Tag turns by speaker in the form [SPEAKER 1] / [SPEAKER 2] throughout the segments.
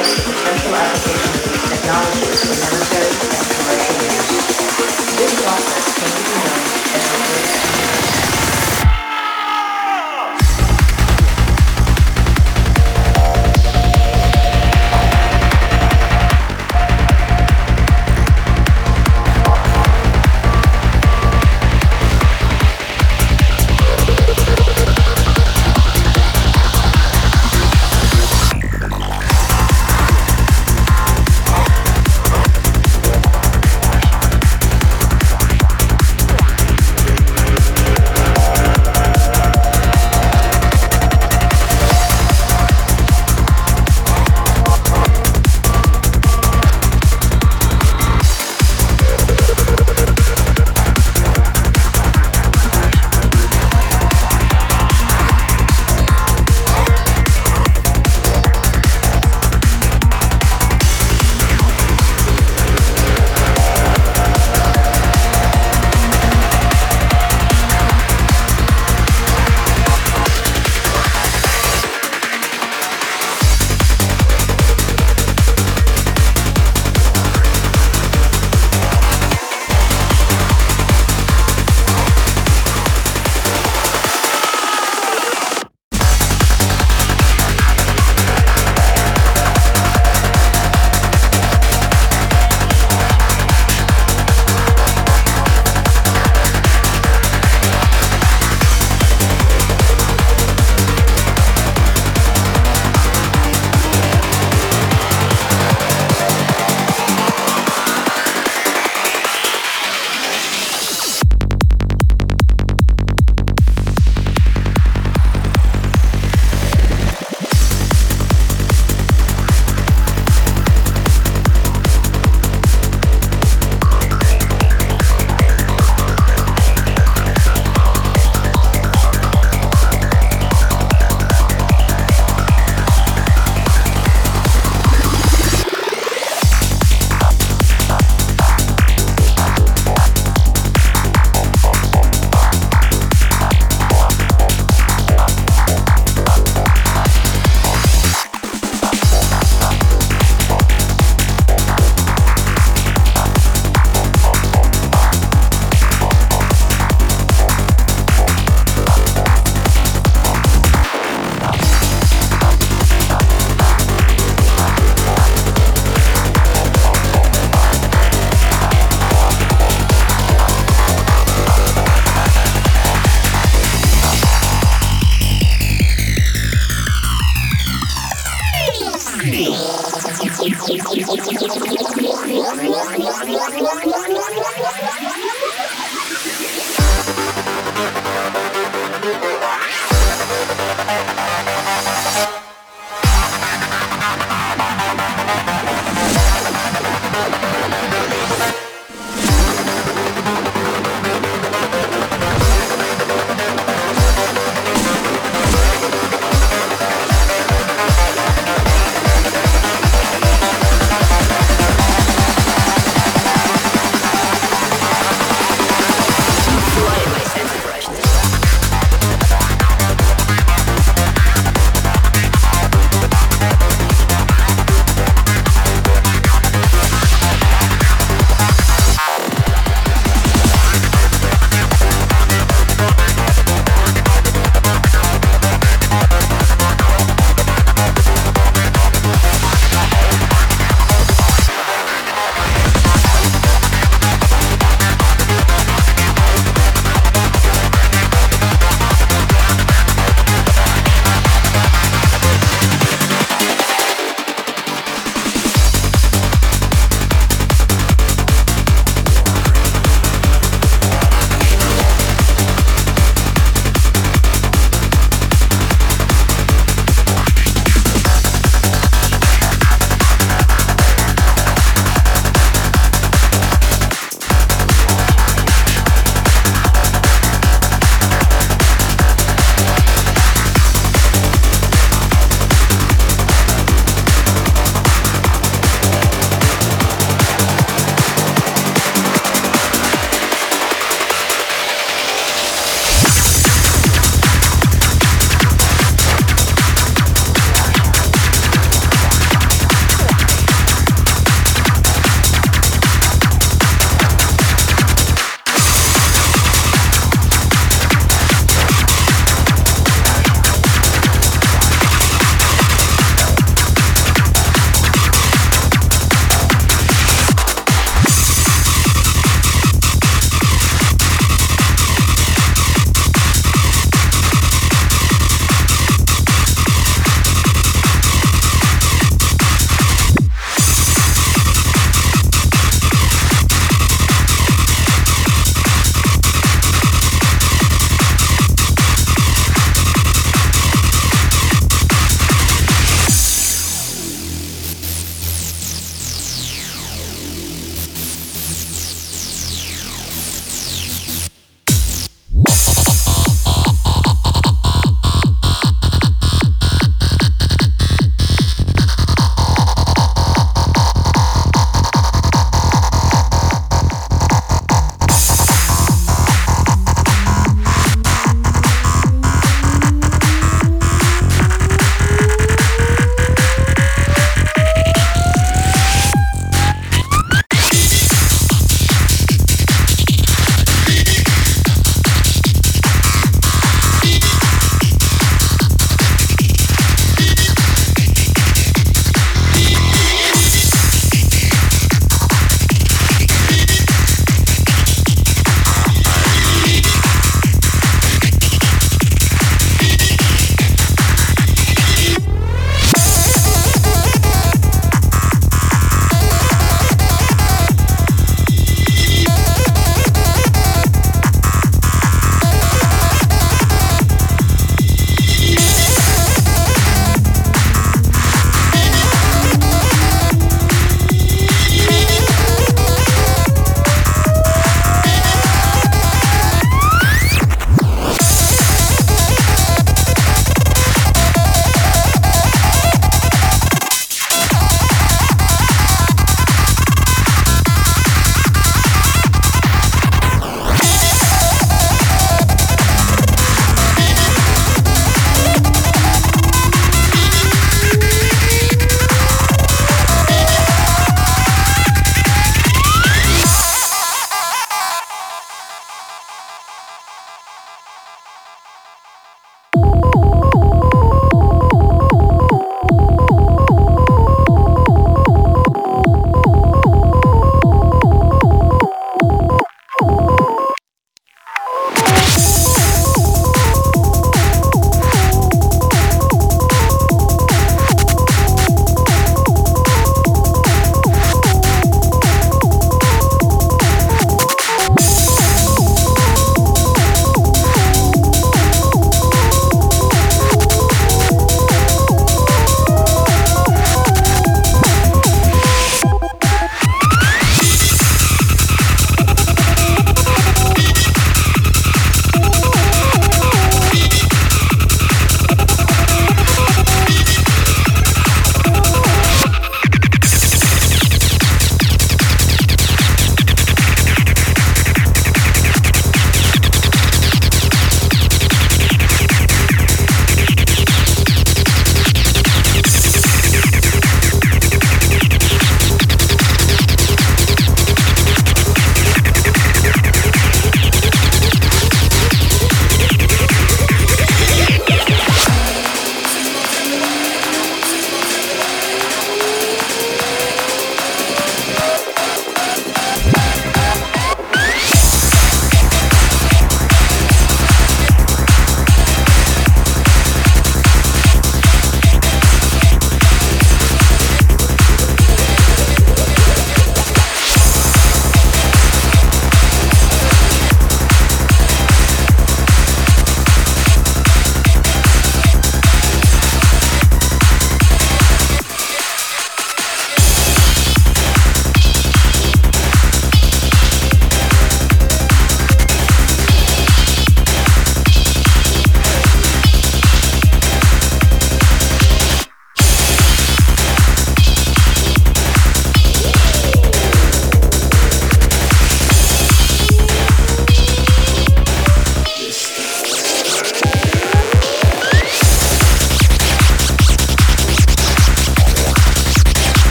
[SPEAKER 1] most potential applications of these technologies for military and commercial use. This process came to be known as
[SPEAKER 2] the
[SPEAKER 3] Great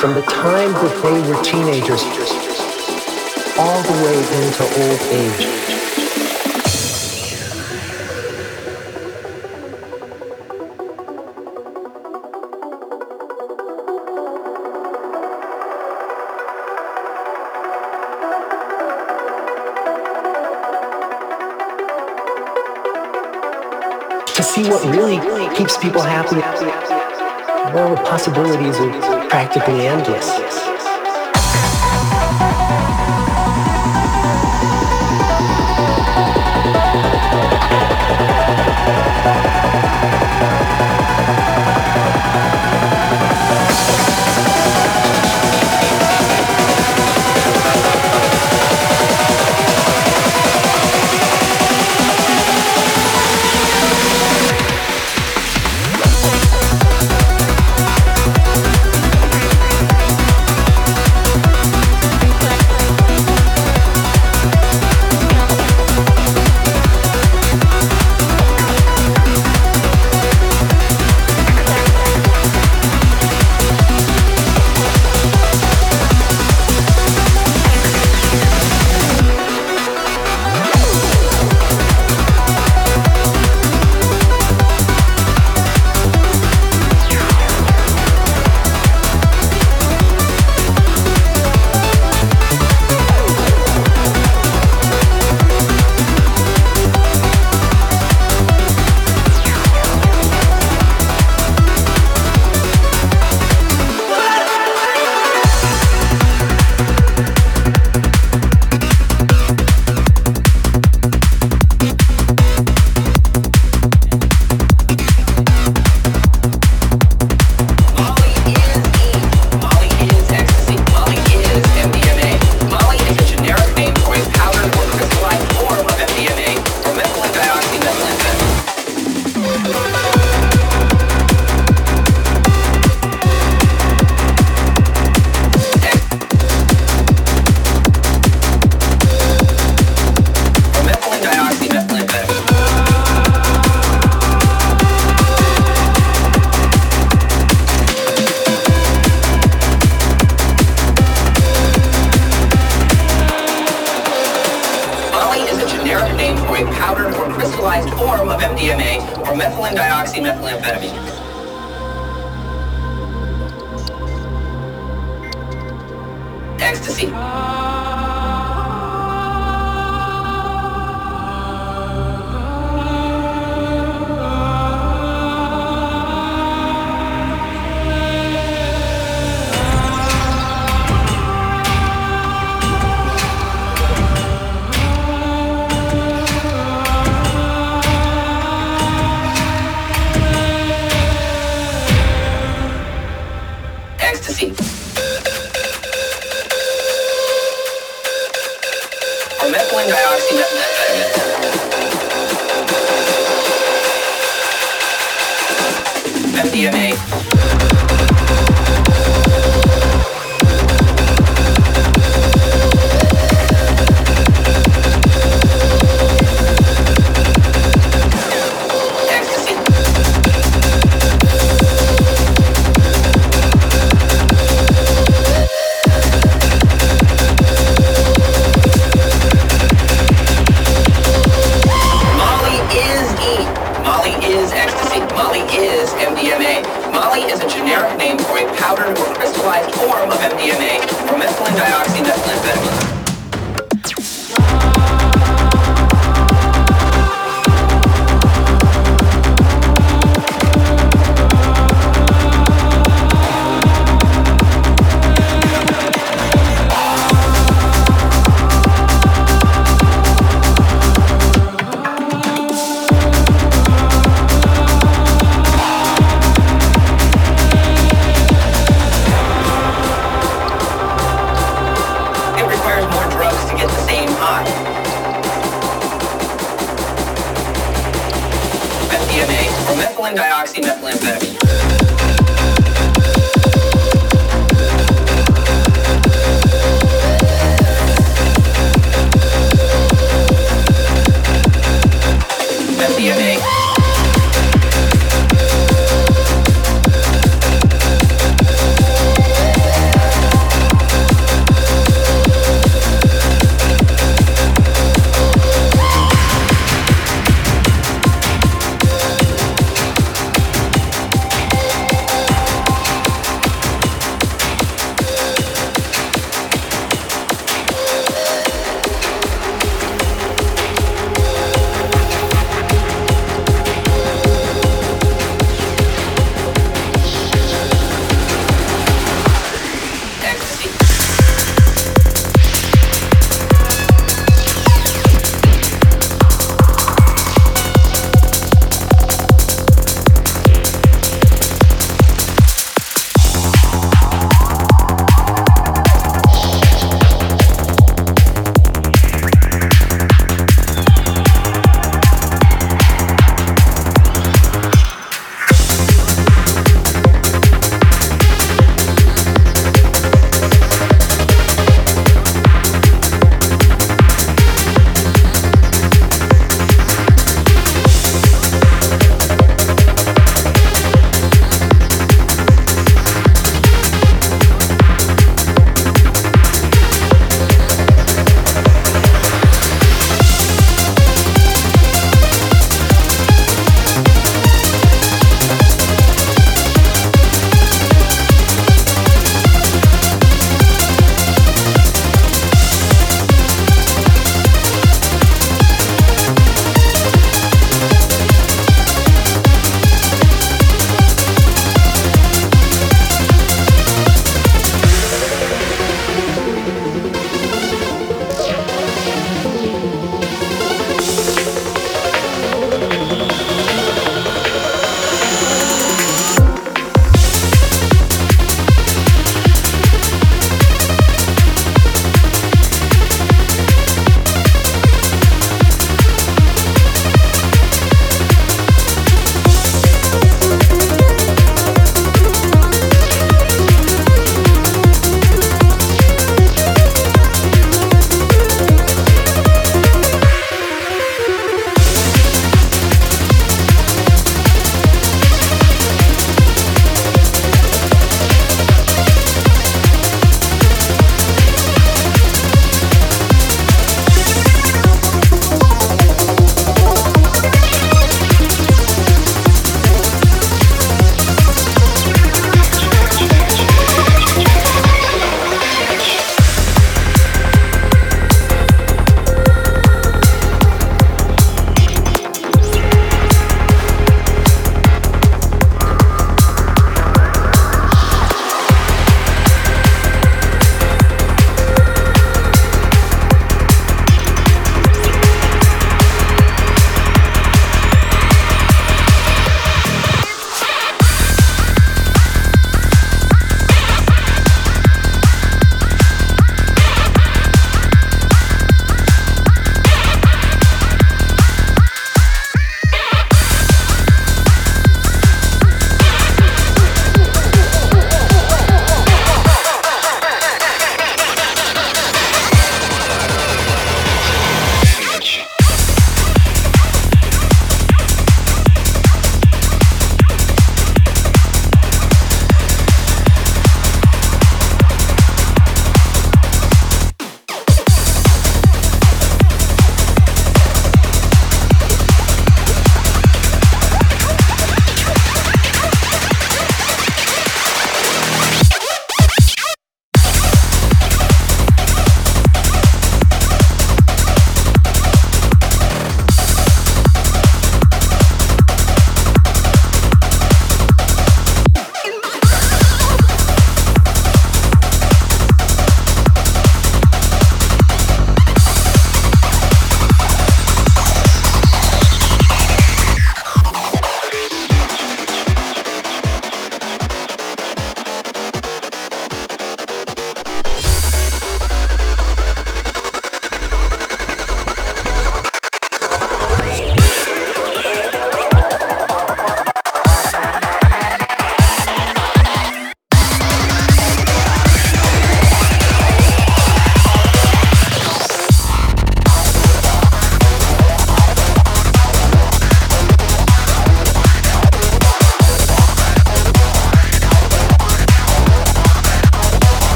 [SPEAKER 3] from the
[SPEAKER 4] time that they
[SPEAKER 5] were teenagers all the way into old age. To see what really keeps people happy, all the possibilities of practically endless. Or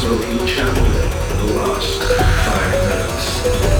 [SPEAKER 5] been channeling for the last five minutes,